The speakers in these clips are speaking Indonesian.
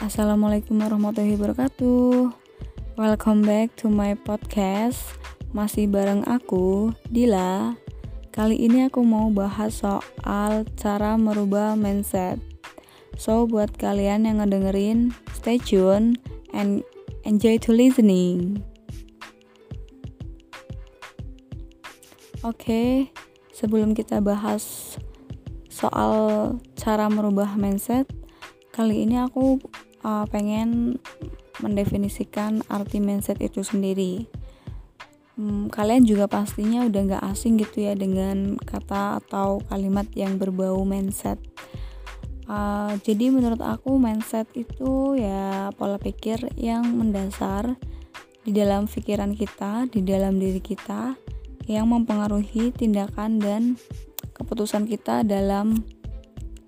Assalamualaikum warahmatullahi wabarakatuh. Welcome back to my podcast. Masih bareng aku, Dila. Kali ini aku mau bahas soal cara merubah mindset. So, buat kalian yang ngedengerin, stay tune and enjoy to listening. Oke, okay, sebelum kita bahas soal cara merubah mindset, kali ini aku uh, pengen mendefinisikan arti mindset itu sendiri. Hmm, kalian juga pastinya udah nggak asing gitu ya dengan kata atau kalimat yang berbau mindset. Uh, jadi menurut aku mindset itu ya pola pikir yang mendasar di dalam pikiran kita, di dalam diri kita yang mempengaruhi tindakan dan keputusan kita dalam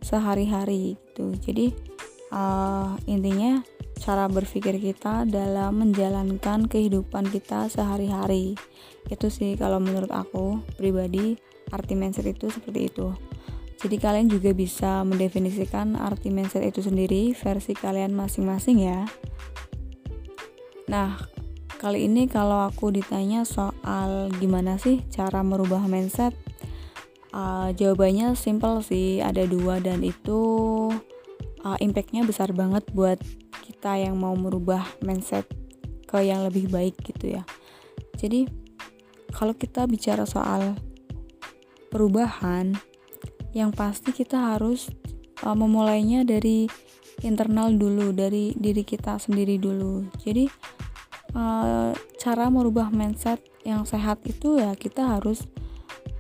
sehari-hari gitu. Jadi uh, intinya cara berpikir kita dalam menjalankan kehidupan kita sehari-hari. Itu sih kalau menurut aku pribadi arti mindset itu seperti itu. Jadi kalian juga bisa mendefinisikan arti mindset itu sendiri versi kalian masing-masing ya. Nah kali ini kalau aku ditanya soal gimana sih cara merubah mindset uh, jawabannya simple sih ada dua dan itu uh, impactnya besar banget buat kita yang mau merubah mindset ke yang lebih baik gitu ya. Jadi kalau kita bicara soal perubahan yang pasti kita harus uh, memulainya dari internal dulu dari diri kita sendiri dulu. Jadi uh, cara merubah mindset yang sehat itu ya kita harus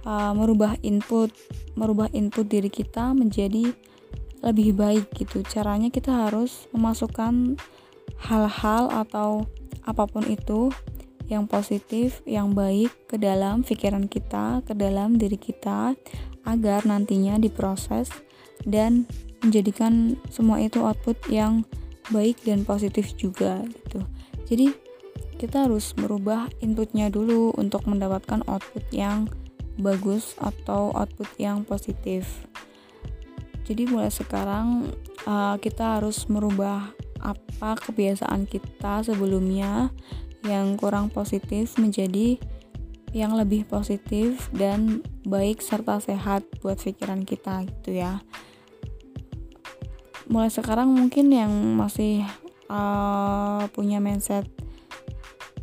uh, merubah input merubah input diri kita menjadi lebih baik gitu caranya kita harus memasukkan hal-hal atau apa pun itu yang positif, yang baik ke dalam pikiran kita, ke dalam diri kita agar nantinya diproses dan menjadikan semua itu output yang baik dan positif juga gitu. Jadi kita harus merubah inputnya dulu untuk mendapatkan output yang bagus atau output yang positif jadi mulai sekarang uh, kita harus merubah apa kebiasaan kita sebelumnya yang kurang positif menjadi yang lebih positif dan baik serta sehat buat pikiran kita gitu ya. Mulai sekarang mungkin yang masih uh, punya mindset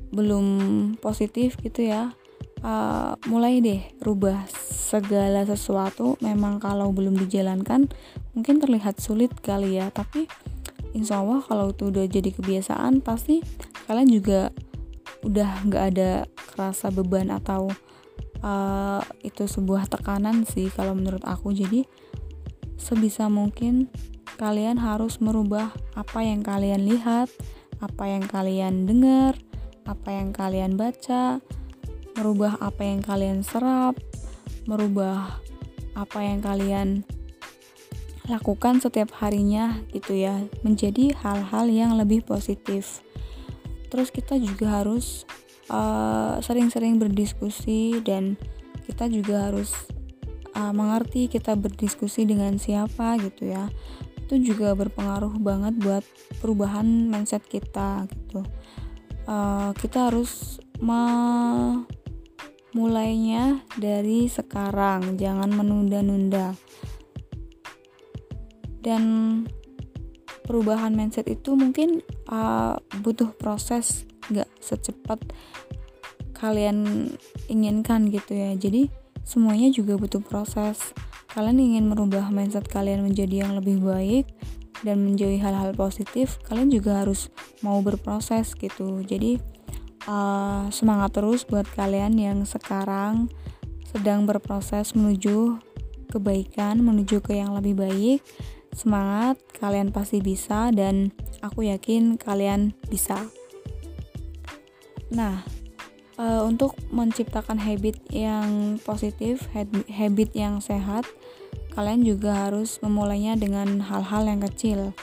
belum positif gitu ya uh, mulai deh rubah segala sesuatu memang kalau belum dijalankan mungkin terlihat sulit kali ya. Tapi insya Allah kalau itu udah jadi kebiasaan pasti kalian juga udah nggak ada kerasa beban atau uh, itu sebuah tekanan sih kalau menurut aku. Jadi sebisa mungkin kalian harus merubah apa yang kalian lihat apa yang kalian dengar apa yang kalian baca merubah apa yang kalian serap, merubah apa yang kalian lakukan setiap harinya gitu ya, menjadi hal-hal yang lebih positif. Terus kita juga harus eh, sering-sering uh, berdiskusi dan kita juga harus uh, mengerti kita berdiskusi dengan siapa gitu ya. Itu juga berpengaruh banget buat perubahan mindset kita gitu. Uh, kita harus mulainya dari sekarang, jangan menunda-nunda. Dan perubahan mindset itu mungkin uh, butuh proses, gak secepat kalian inginkan gitu ya. Jadi semuanya juga butuh proses. Kalian ingin merubah mindset kalian menjadi yang lebih baik dan menjauhi hal-hal positif, kalian juga harus mau berproses gitu. Jadi uh, semangat terus buat kalian yang sekarang sedang berproses menuju kebaikan, menuju ke yang lebih baik. Semangat, kalian pasti bisa dan aku yakin kalian bisa. Nah, uh, untuk menciptakan habit yang positif, habit yang sehat, kalian juga harus memulainya dengan hal-hal yang kecil.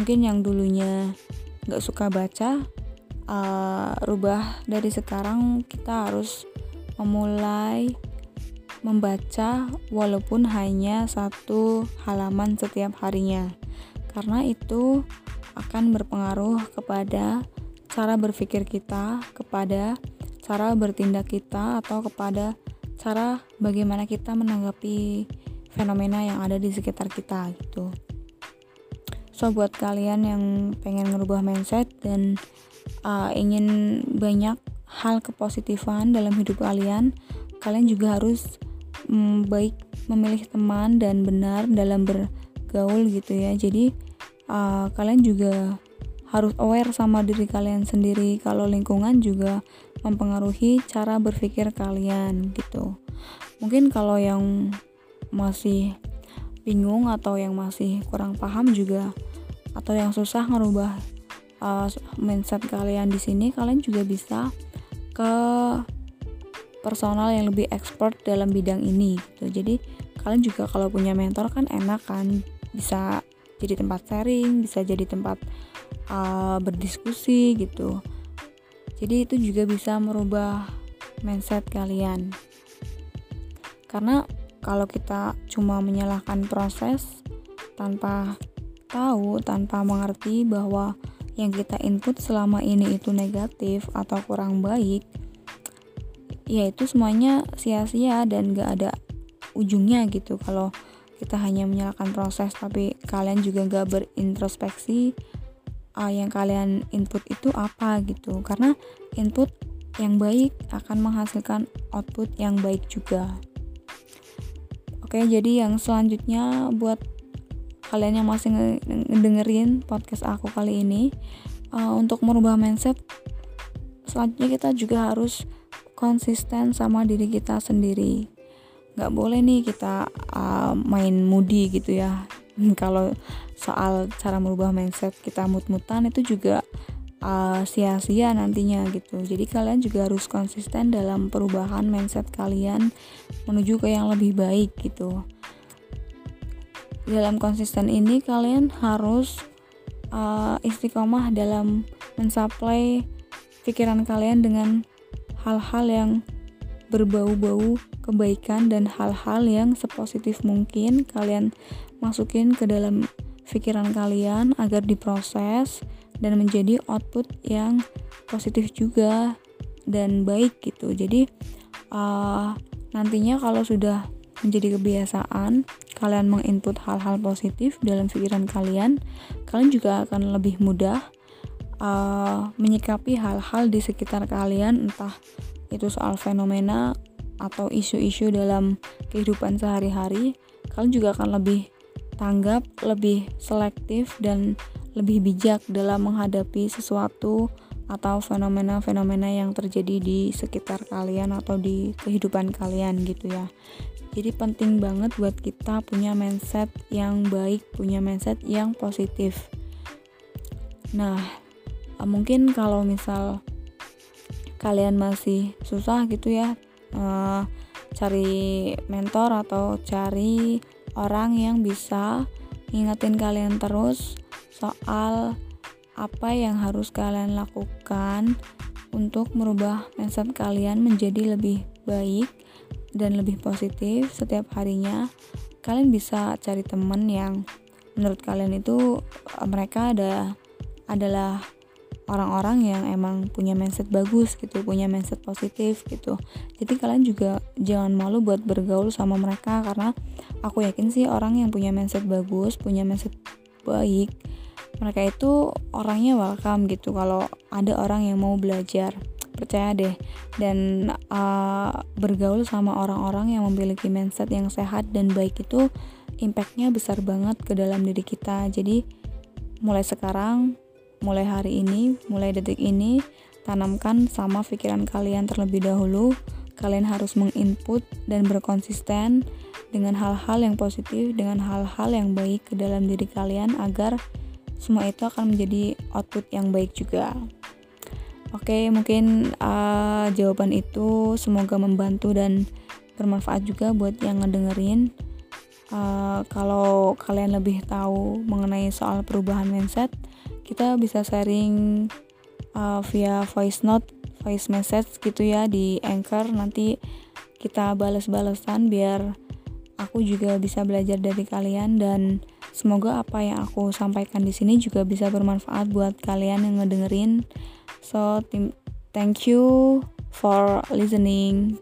Mungkin yang dulunya gak suka baca, uh, rubah dari sekarang kita harus memulai membaca walaupun hanya satu halaman setiap harinya karena itu akan berpengaruh kepada cara berpikir kita, kepada cara bertindak kita atau kepada cara bagaimana kita menanggapi fenomena yang ada di sekitar kita gitu. So buat kalian yang pengen merubah mindset dan uh, ingin banyak hal kepositifan dalam hidup kalian, kalian juga harus mm, baik memilih teman dan benar dalam bergaul gitu ya. Jadi uh, kalian juga harus aware sama diri kalian sendiri kalau lingkungan juga mempengaruhi cara berpikir kalian gitu. Mungkin kalau yang masih bingung atau yang masih kurang paham juga atau yang susah ngerubah uh, mindset kalian di sini, kalian juga bisa ke personal yang lebih expert dalam bidang ini gitu. Jadi kalian juga kalau punya mentor kan enak kan bisa jadi tempat sharing, bisa jadi tempat uh, berdiskusi gitu. Jadi itu juga bisa merubah mindset kalian. Karena kalau kita cuma menyalahkan proses tanpa tahu, tanpa mengerti bahwa yang kita input selama ini itu negatif atau kurang baik, ya itu semuanya sia-sia dan gak ada ujungnya gitu. Kalau kita hanya menyalahkan proses tapi kalian juga gak berintrospeksi uh, yang kalian input itu apa gitu. Karena input yang baik akan menghasilkan output yang baik juga. Oke jadi yang selanjutnya buat kalian yang masih ngedengerin podcast aku kali ini uh, untuk merubah mindset selanjutnya kita juga harus konsisten sama diri kita sendiri. Nggak boleh nih kita uh, main moody gitu ya. Kalau soal cara merubah mindset kita mut-mutan itu juga uh, sia-sia nantinya gitu. Jadi kalian juga harus konsisten dalam perubahan mindset kalian menuju ke yang lebih baik gitu dalam konsisten ini kalian harus uh, istiqomah dalam mensuplai pikiran kalian dengan hal-hal yang berbau-bau kebaikan dan hal-hal yang sepositif mungkin kalian masukin ke dalam pikiran kalian agar diproses dan menjadi output yang positif juga dan baik gitu. Jadi uh, nantinya kalau sudah menjadi kebiasaan kalian menginput hal-hal positif dalam pikiran kalian, kalian juga akan lebih mudah uh, menyikapi hal-hal di sekitar kalian, entah itu soal fenomena atau isu-isu dalam kehidupan sehari-hari. Kalian juga akan lebih tanggap, lebih selektif, dan lebih bijak dalam menghadapi sesuatu atau fenomena-fenomena yang terjadi di sekitar kalian atau di kehidupan kalian gitu ya. Jadi penting banget buat kita punya mindset yang baik punya mindset yang positif. Nah mungkin kalau misal kalian masih susah gitu ya uh, cari mentor atau cari orang yang bisa ngingetin kalian terus soal apa yang harus kalian lakukan untuk merubah mindset kalian menjadi lebih baik dan lebih positif setiap harinya. Kalian bisa cari temen yang menurut kalian itu eh, mereka ada adalah orang-orang yang emang punya mindset bagus gitu punya mindset positif gitu. Jadi kalian juga jangan malu buat bergaul sama mereka karena aku yakin sih orang yang punya mindset bagus punya mindset baik mereka itu orangnya welcome gitu. Kalau ada orang yang mau belajar percaya deh. Dan uh, bergaul sama orang-orang yang memiliki mindset yang sehat dan baik itu impactnya besar banget ke dalam diri kita. Jadi mulai sekarang mulai hari ini mulai detik ini tanamkan sama pikiran kalian terlebih dahulu. Kalian harus menginput dan berkonsisten dengan hal-hal yang positif dengan hal-hal yang baik ke dalam diri kalian agar semua itu akan menjadi output yang baik juga. Oke, mungkin uh, jawaban itu semoga membantu dan bermanfaat juga buat yang ngedengerin. Uh, kalau kalian lebih tahu mengenai soal perubahan mindset, kita bisa sharing uh, via voice note, voice message gitu ya di Anchor. Nanti kita balas-balasan biar aku juga bisa belajar dari kalian dan semoga apa yang aku sampaikan di sini juga bisa bermanfaat buat kalian yang ngedengerin. So thank you for listening